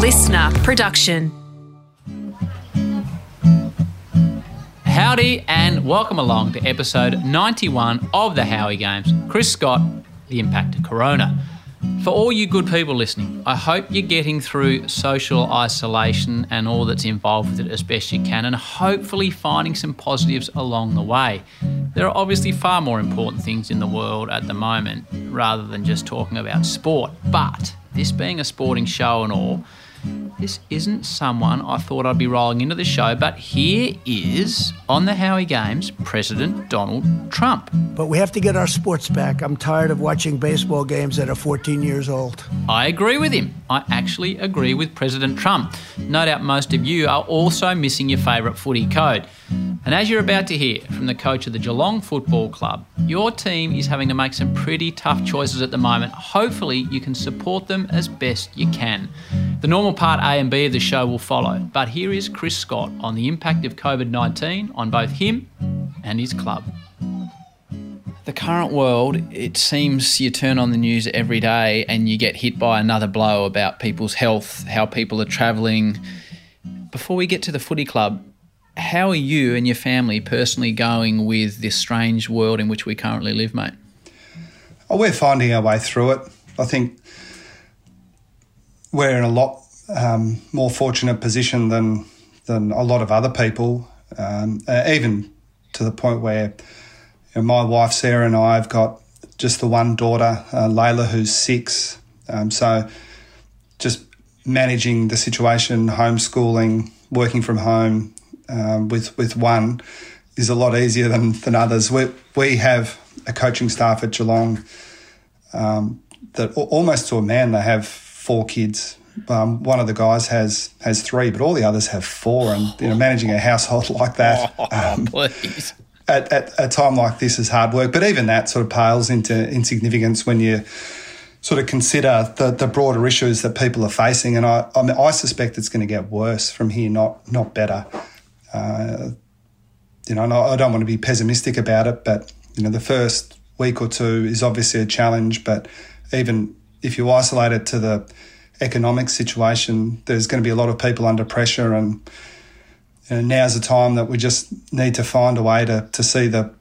listener production. Howdy and welcome along to episode 91 of the Howie Games. Chris Scott, the impact of Corona. For all you good people listening, I hope you're getting through social isolation and all that's involved with it as best you can, and hopefully finding some positives along the way. There are obviously far more important things in the world at the moment rather than just talking about sport, but this being a sporting show and all, this isn't someone I thought I'd be rolling into the show, but here is, on the Howie Games, President Donald Trump. But we have to get our sports back. I'm tired of watching baseball games that are 14 years old. I agree with him. I actually agree with President Trump. No doubt most of you are also missing your favourite footy code. And as you're about to hear from the coach of the Geelong Football Club, your team is having to make some pretty tough choices at the moment. Hopefully, you can support them as best you can. The normal part A and B of the show will follow, but here is Chris Scott on the impact of COVID 19 on both him and his club. The current world, it seems you turn on the news every day and you get hit by another blow about people's health, how people are travelling. Before we get to the footy club, how are you and your family personally going with this strange world in which we currently live, mate? Oh, we're finding our way through it. I think we're in a lot um, more fortunate position than than a lot of other people, um, uh, even to the point where you know, my wife Sarah and I have got just the one daughter, uh, Layla, who's six. Um, so just managing the situation, homeschooling, working from home um, with with one is a lot easier than than others. We we have a coaching staff at Geelong um, that almost to a man they have four kids um, one of the guys has has three, but all the others have four. And you know, managing a household like that, um, please. At, at, a time like this is hard work. But even that sort of pales into insignificance when you sort of consider the, the broader issues that people are facing. And I, I, mean, I suspect it's going to get worse from here, not not better. Uh, you know, I don't want to be pessimistic about it, but you know, the first week or two is obviously a challenge. But even if you isolate it to the economic situation, there's going to be a lot of people under pressure, and you know, now's the time that we just need to find a way to, to see the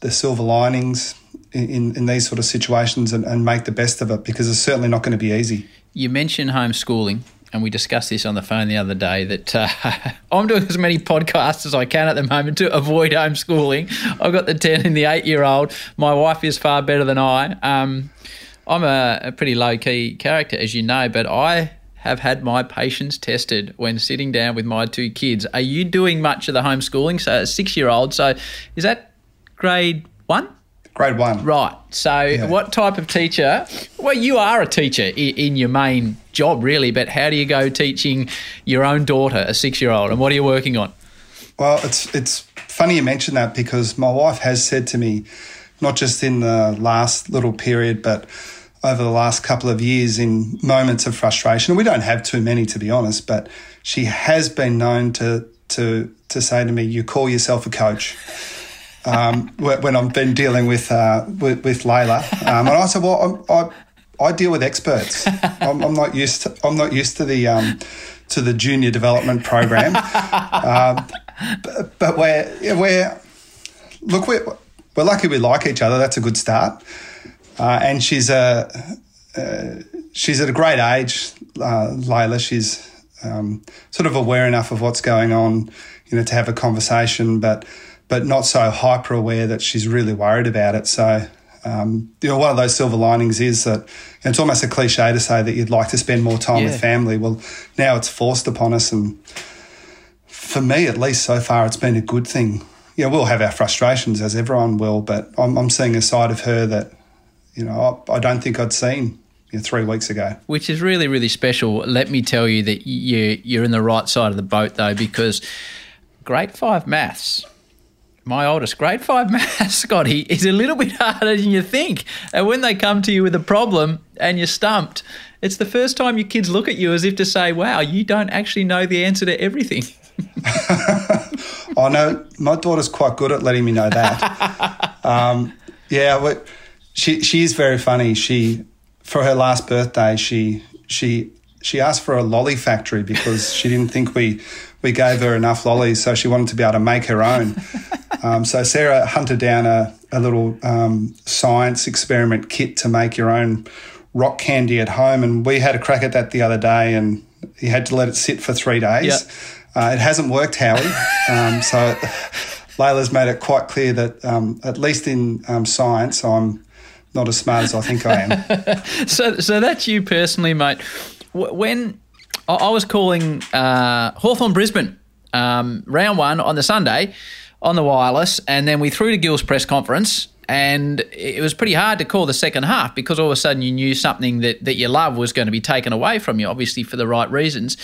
the silver linings in, in these sort of situations and, and make the best of it because it's certainly not going to be easy. You mentioned homeschooling and we discussed this on the phone the other day that uh, I'm doing as many podcasts as I can at the moment to avoid homeschooling. I've got the 10 and the 8 year old. My wife is far better than I. Um, I'm a, a pretty low key character, as you know, but I have had my patience tested when sitting down with my two kids. Are you doing much of the homeschooling? So, a six year old. So, is that grade one? Grade one. Right. So, yeah. what type of teacher? Well, you are a teacher in your main job, really, but how do you go teaching your own daughter, a six year old, and what are you working on? Well, it's, it's funny you mention that because my wife has said to me, not just in the last little period, but over the last couple of years in moments of frustration. We don't have too many, to be honest, but she has been known to to to say to me, "You call yourself a coach." Um, when I've been dealing with uh, with, with Layla, um, and I said, "Well, I'm, i I deal with experts. I'm, I'm, not used to I'm not used to the um, to the junior development program, uh, but, but we're we're look we're we're lucky we like each other. That's a good start." Uh, and she's a uh, she's at a great age, uh, Layla. She's um, sort of aware enough of what's going on, you know, to have a conversation, but but not so hyper aware that she's really worried about it. So. Um, you know, one of those silver linings is that it's almost a cliche to say that you'd like to spend more time yeah. with family. Well, now it's forced upon us, and for me, at least so far, it's been a good thing. Yeah, we'll have our frustrations as everyone will, but I'm, I'm seeing a side of her that you know, I, I don't think I'd seen you know, three weeks ago. Which is really, really special. Let me tell you that you, you're in the right side of the boat, though, because grade five maths, my oldest, grade five maths, Scotty, is a little bit harder than you think. And when they come to you with a problem and you're stumped, it's the first time your kids look at you as if to say, wow, you don't actually know the answer to everything. I know my daughter's quite good at letting me know that. Um, yeah, she she is very funny. She for her last birthday, she she she asked for a lolly factory because she didn't think we we gave her enough lollies, so she wanted to be able to make her own. Um, so Sarah hunted down a, a little um, science experiment kit to make your own rock candy at home, and we had a crack at that the other day, and you had to let it sit for three days. Yep. Uh, it hasn't worked, Howie. Um, so Layla's made it quite clear that, um, at least in um, science, I'm not as smart as I think I am. so, so that's you personally, mate. When I was calling uh, Hawthorn Brisbane um, round one on the Sunday on the wireless, and then we threw to Gill's press conference. And it was pretty hard to call the second half because all of a sudden you knew something that, that you love was going to be taken away from you, obviously for the right reasons.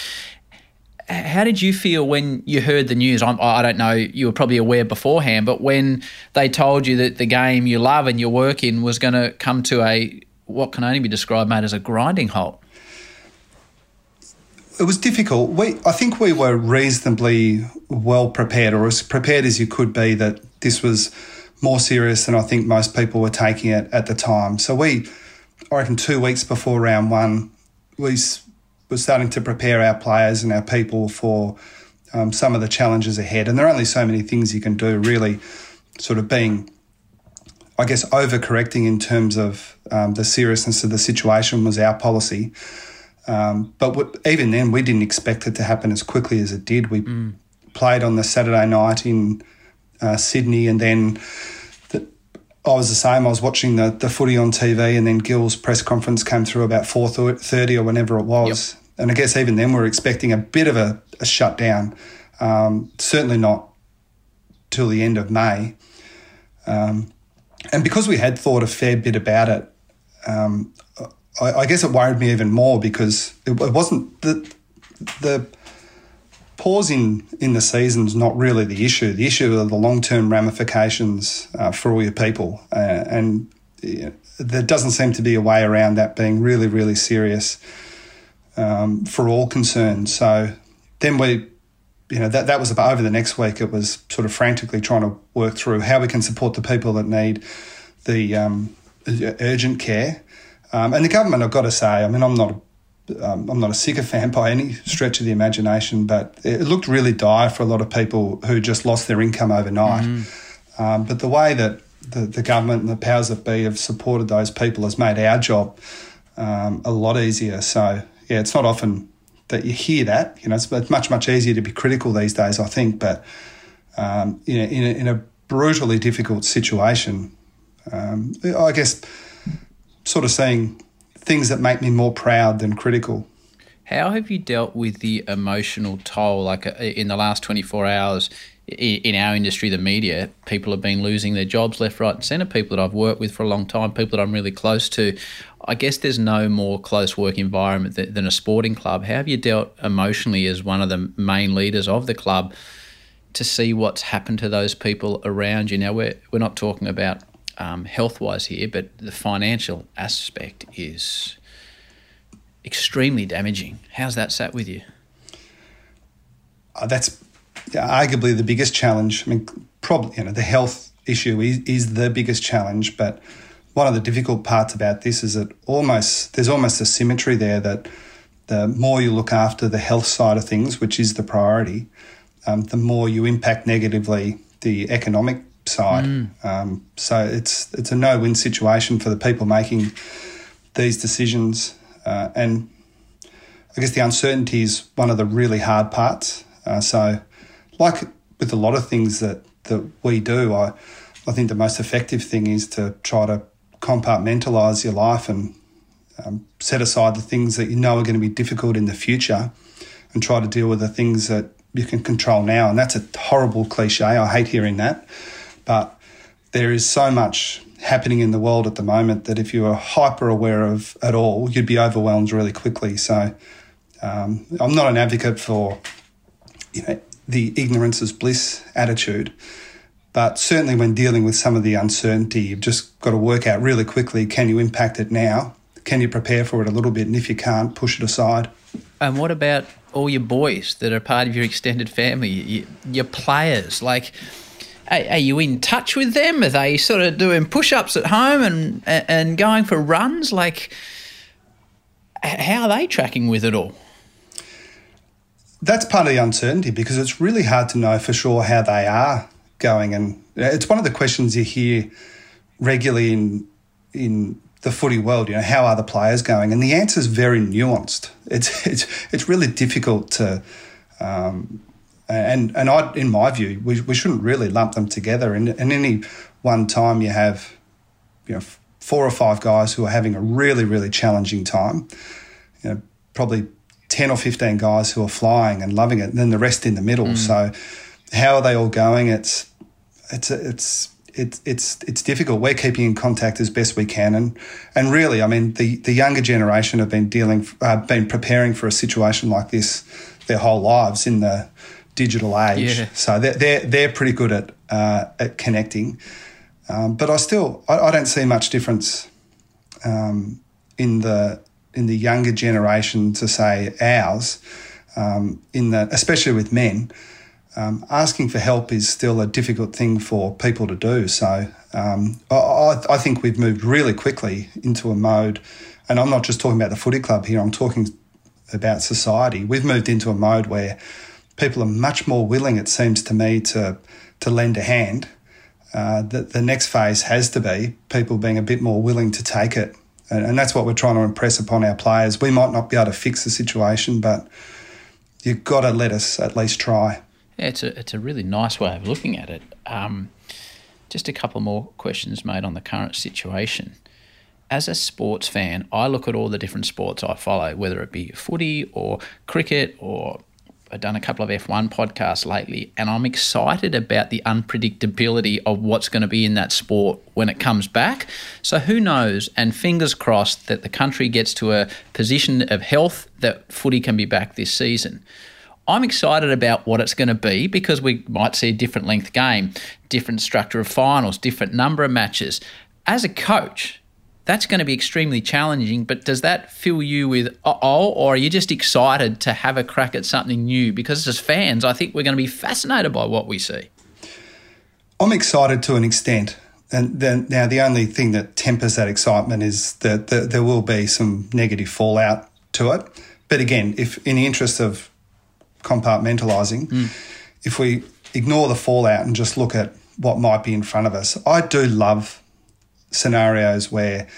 How did you feel when you heard the news? I'm, I do not know, you were probably aware beforehand, but when they told you that the game you love and you work in was going to come to a what can only be described, mate, as a grinding halt? It was difficult. We, I think we were reasonably well prepared, or as prepared as you could be, that this was more serious than I think most people were taking it at the time. So we, I reckon, two weeks before round one, we were starting to prepare our players and our people for um, some of the challenges ahead. And there are only so many things you can do, really, sort of being. I guess overcorrecting in terms of um, the seriousness of the situation was our policy. Um, but even then, we didn't expect it to happen as quickly as it did. We mm. played on the Saturday night in uh, Sydney, and then the, I was the same. I was watching the, the footy on TV, and then Gill's press conference came through about four thirty or whenever it was. Yep. And I guess even then, we are expecting a bit of a, a shutdown. Um, certainly not till the end of May. Um, and because we had thought a fair bit about it, um, I, I, guess it worried me even more because it, it wasn't the the pause in the season is not really the issue. The issue are the long term ramifications uh, for all your people, uh, and there doesn't seem to be a way around that being really really serious um, for all concerned. So then we. You know that that was about over the next week. It was sort of frantically trying to work through how we can support the people that need the um, urgent care, um, and the government, I've got to say, I mean, I'm not a, um, I'm not a sycophant by any stretch of the imagination, but it looked really dire for a lot of people who just lost their income overnight. Mm-hmm. Um, but the way that the, the government and the powers that be have supported those people has made our job um, a lot easier. So, yeah, it's not often that you hear that. You know, it's, it's much, much easier to be critical these days, I think. But, um, you know, in a, in a brutally difficult situation, um, I guess sort of seeing things that make me more proud than critical. How have you dealt with the emotional toll? Like uh, in the last 24 hours, in our industry, the media, people have been losing their jobs left, right, and centre. People that I've worked with for a long time, people that I'm really close to. I guess there's no more close work environment than a sporting club. How have you dealt emotionally as one of the main leaders of the club to see what's happened to those people around you? Now, we're, we're not talking about um, health wise here, but the financial aspect is extremely damaging. How's that sat with you? Uh, that's arguably the biggest challenge. I mean, probably you know the health issue is, is the biggest challenge, but one of the difficult parts about this is that almost there's almost a symmetry there that the more you look after the health side of things, which is the priority, um, the more you impact negatively the economic side. Mm. Um, so it's it's a no win situation for the people making these decisions, uh, and I guess the uncertainty is one of the really hard parts. Uh, so, like with a lot of things that that we do, I I think the most effective thing is to try to compartmentalize your life and um, set aside the things that you know are going to be difficult in the future, and try to deal with the things that you can control now. And that's a horrible cliche. I hate hearing that. But there is so much happening in the world at the moment that if you were hyper aware of at all, you'd be overwhelmed really quickly. So um, I'm not an advocate for you know the ignorance is bliss attitude. But certainly, when dealing with some of the uncertainty, you've just got to work out really quickly can you impact it now? Can you prepare for it a little bit? And if you can't, push it aside. And what about all your boys that are part of your extended family, your players? Like, are, are, you in touch with them? Are they sort of doing push ups at home and and going for runs? Like, how are they tracking with it all? That's part of the uncertainty because it's really hard to know for sure how they are going, and it's one of the questions you hear regularly in in the footy world. You know, how are the players going? And the answer is very nuanced. It's it's it's really difficult to. Um, and and I, in my view, we, we shouldn't really lump them together. And, and any one time you have, you know, four or five guys who are having a really really challenging time. You know, probably ten or fifteen guys who are flying and loving it, and then the rest in the middle. Mm. So, how are they all going? It's it's it's it's it's it's difficult. We're keeping in contact as best we can, and and really, I mean, the the younger generation have been dealing, uh, been preparing for a situation like this their whole lives in the digital age. Yeah. So they're they're, they're pretty good at uh, at connecting. Um, but I still I, I, don't see much difference um, in the in the younger generation to say ours um, in that especially with men um, asking for help is still a difficult thing for people to do. So um, I, I, think we've moved really quickly into a mode, and I'm not just talking about the footy club here. I'm talking about society. We've moved into a mode where people are much more willing, it seems to me, to to lend a hand. Uh, the, the next phase has to be people being a bit more willing to take it. And, and that's what we're trying to impress upon our players. We might not be able to fix the situation, but you've got to let us at least try. Yeah, it's a it's a really nice way of looking at it. Um, just a couple more questions made on the current situation. As a sports fan, I look at all the different sports I follow, whether it be footy or cricket or I've done a couple of F1 podcasts lately, and I'm excited about the unpredictability of what's going to be in that sport when it comes back. So, who knows? And fingers crossed that the country gets to a position of health that footy can be back this season. I'm excited about what it's going to be because we might see a different length game, different structure of finals, different number of matches. As a coach, that's going to be extremely challenging. But does that fill you with oh, or are you just excited to have a crack at something new? Because as fans, I think we're going to be fascinated by what we see. I'm excited to an extent. And then now the only thing that tempers that excitement is that there will be some negative fallout to it. But again, if in the interest of compartmentalizing. Mm. If we ignore the fallout and just look at what might be in front of us, I do love scenarios where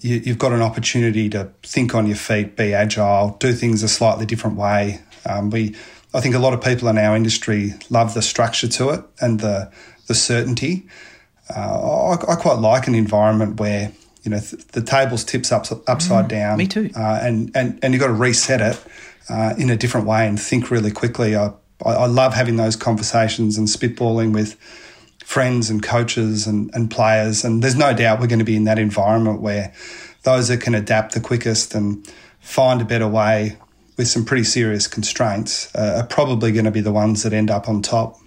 you, have got an opportunity to think on your feet, be agile, do things a slightly different way. Um, we, I think, a lot of people in our industry love the structure to it and the the certainty. Uh, I, I, quite like an environment where you know th- the tables tips up upside mm, down. Me too. Uh, and and and you've got to reset it uh, in a different way and think really quickly. I, I love having those conversations and spitballing with friends and coaches and, and players. And there's no doubt we're going to be in that environment where those that can adapt the quickest and find a better way with some pretty serious constraints uh, are probably going to be the ones that end up on top.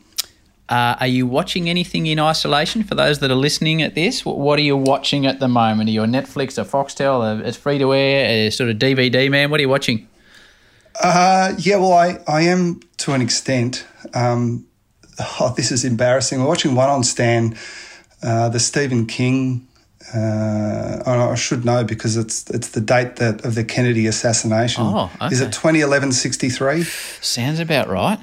Uh, are you watching anything in isolation for those that are listening at this? What are you watching at the moment? Are you a Netflix, a Foxtel, a, a free to air, a sort of DVD man? What are you watching? Uh, yeah, well, I, I am to an extent. Um, oh, this is embarrassing. We're watching one on Stan, uh, the Stephen King. Uh, I should know because it's it's the date that of the Kennedy assassination. Oh, okay. Is it 2011 63? Sounds about right.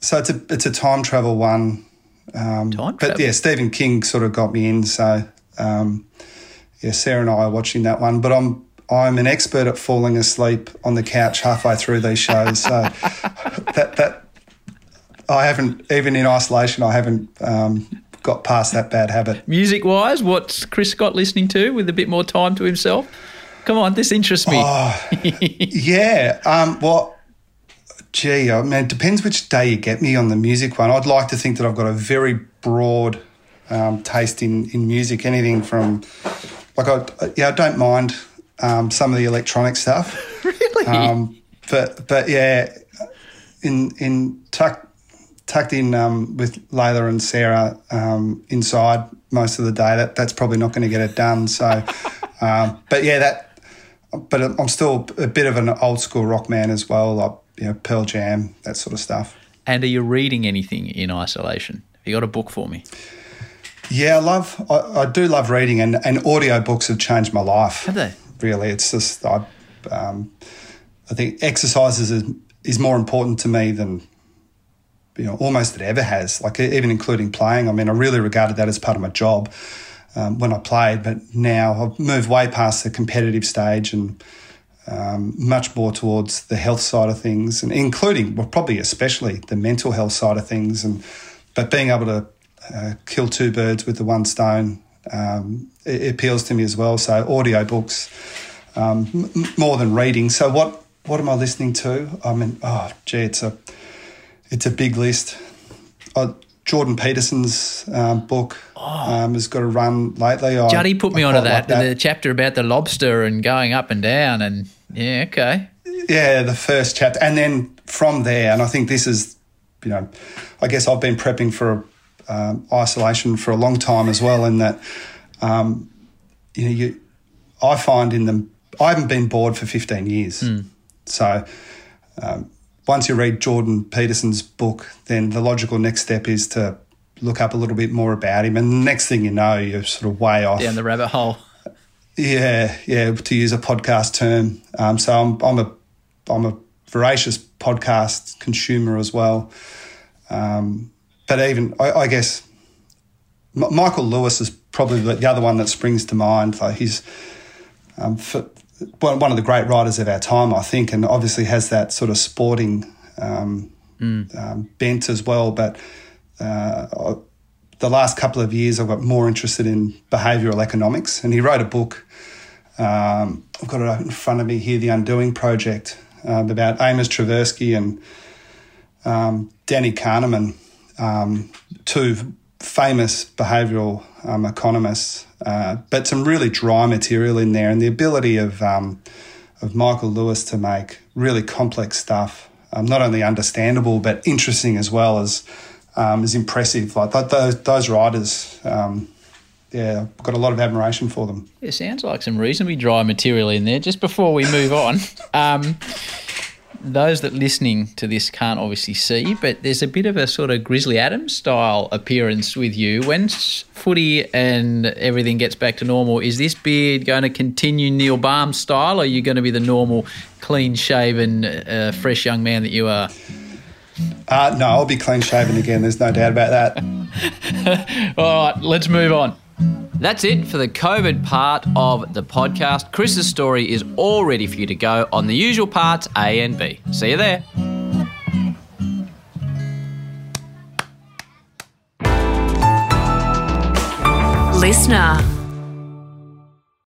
So it's a it's a time travel one. Um, time but travel. yeah, Stephen King sort of got me in. So um, yeah, Sarah and I are watching that one. But I'm I'm an expert at falling asleep on the couch halfway through these shows. So that that I haven't even in isolation. I haven't um, got past that bad habit. Music wise, what's Chris Scott listening to with a bit more time to himself? Come on, this interests me. Oh, yeah. Um, well, gee, I mean, it depends which day you get me on the music one. I'd like to think that I've got a very broad um, taste in, in music. Anything from like I yeah, I don't mind um, some of the electronic stuff. really? Um, but but yeah, in in tuck, tucked in um, with Layla and Sarah um, inside most of the day. That that's probably not going to get it done. So, um, but yeah, that. But I'm still a bit of an old school rock man as well, like you know Pearl Jam, that sort of stuff. And are you reading anything in isolation? Have you got a book for me? Yeah, I love. I, I do love reading, and and audio books have changed my life. Have they? really. It's just I um, I think exercise is, is more important to me than you know almost it ever has. Like even including playing. I mean, I really regarded that as part of my job um, when I played, but now I've moved way past the competitive stage and. Um, much more towards the health side of things, and including, well, probably especially the mental health side of things, and but being able to uh, kill two birds with the one stone um, it, it, appeals to me as well. So audiobooks um, m- more than reading. So what what am I listening to? I mean, oh gee, it's a it's a big list. Uh, Jordan Peterson's um, book oh. um, has got a run lately. Juddy put me I onto that, like that, the chapter about the lobster and going up and down, and yeah, okay. Yeah, the first chapter, and then from there, and I think this is, you know, I guess I've been prepping for um, isolation for a long time as well. In that, um, you know, you, I find in them, I haven't been bored for 15 years. Mm. So um, once you read Jordan Peterson's book, then the logical next step is to look up a little bit more about him. And the next thing you know, you're sort of way off. Down the rabbit hole. Yeah, yeah, to use a podcast term. Um, so I'm, I'm a I'm a voracious podcast consumer as well. Um, but even I, I guess M- Michael Lewis is probably the other one that springs to mind. He's um, for, one of the great writers of our time, I think, and obviously has that sort of sporting um, mm. um, bent as well. But uh, the last couple of years, I've got more interested in behavioural economics, and he wrote a book. Um, I've got it in front of me here, The Undoing Project, um, about Amos Tversky and um, Danny Kahneman, um, two famous behavioural um, economists, uh, but some really dry material in there, and the ability of um, of Michael Lewis to make really complex stuff, um, not only understandable but interesting as well as um, is impressive. Like those those writers. Um, yeah, got a lot of admiration for them. It sounds like some reasonably dry material in there. Just before we move on, um, those that listening to this can't obviously see, but there's a bit of a sort of Grizzly Adams style appearance with you. When footy and everything gets back to normal, is this beard going to continue Neil Balme style, or are you going to be the normal, clean shaven, uh, fresh young man that you are? Uh, no, I'll be clean shaven again. There's no doubt about that. All right, let's move on. That's it for the COVID part of the podcast. Chris's story is all ready for you to go on the usual parts A and B. See you there. Listener.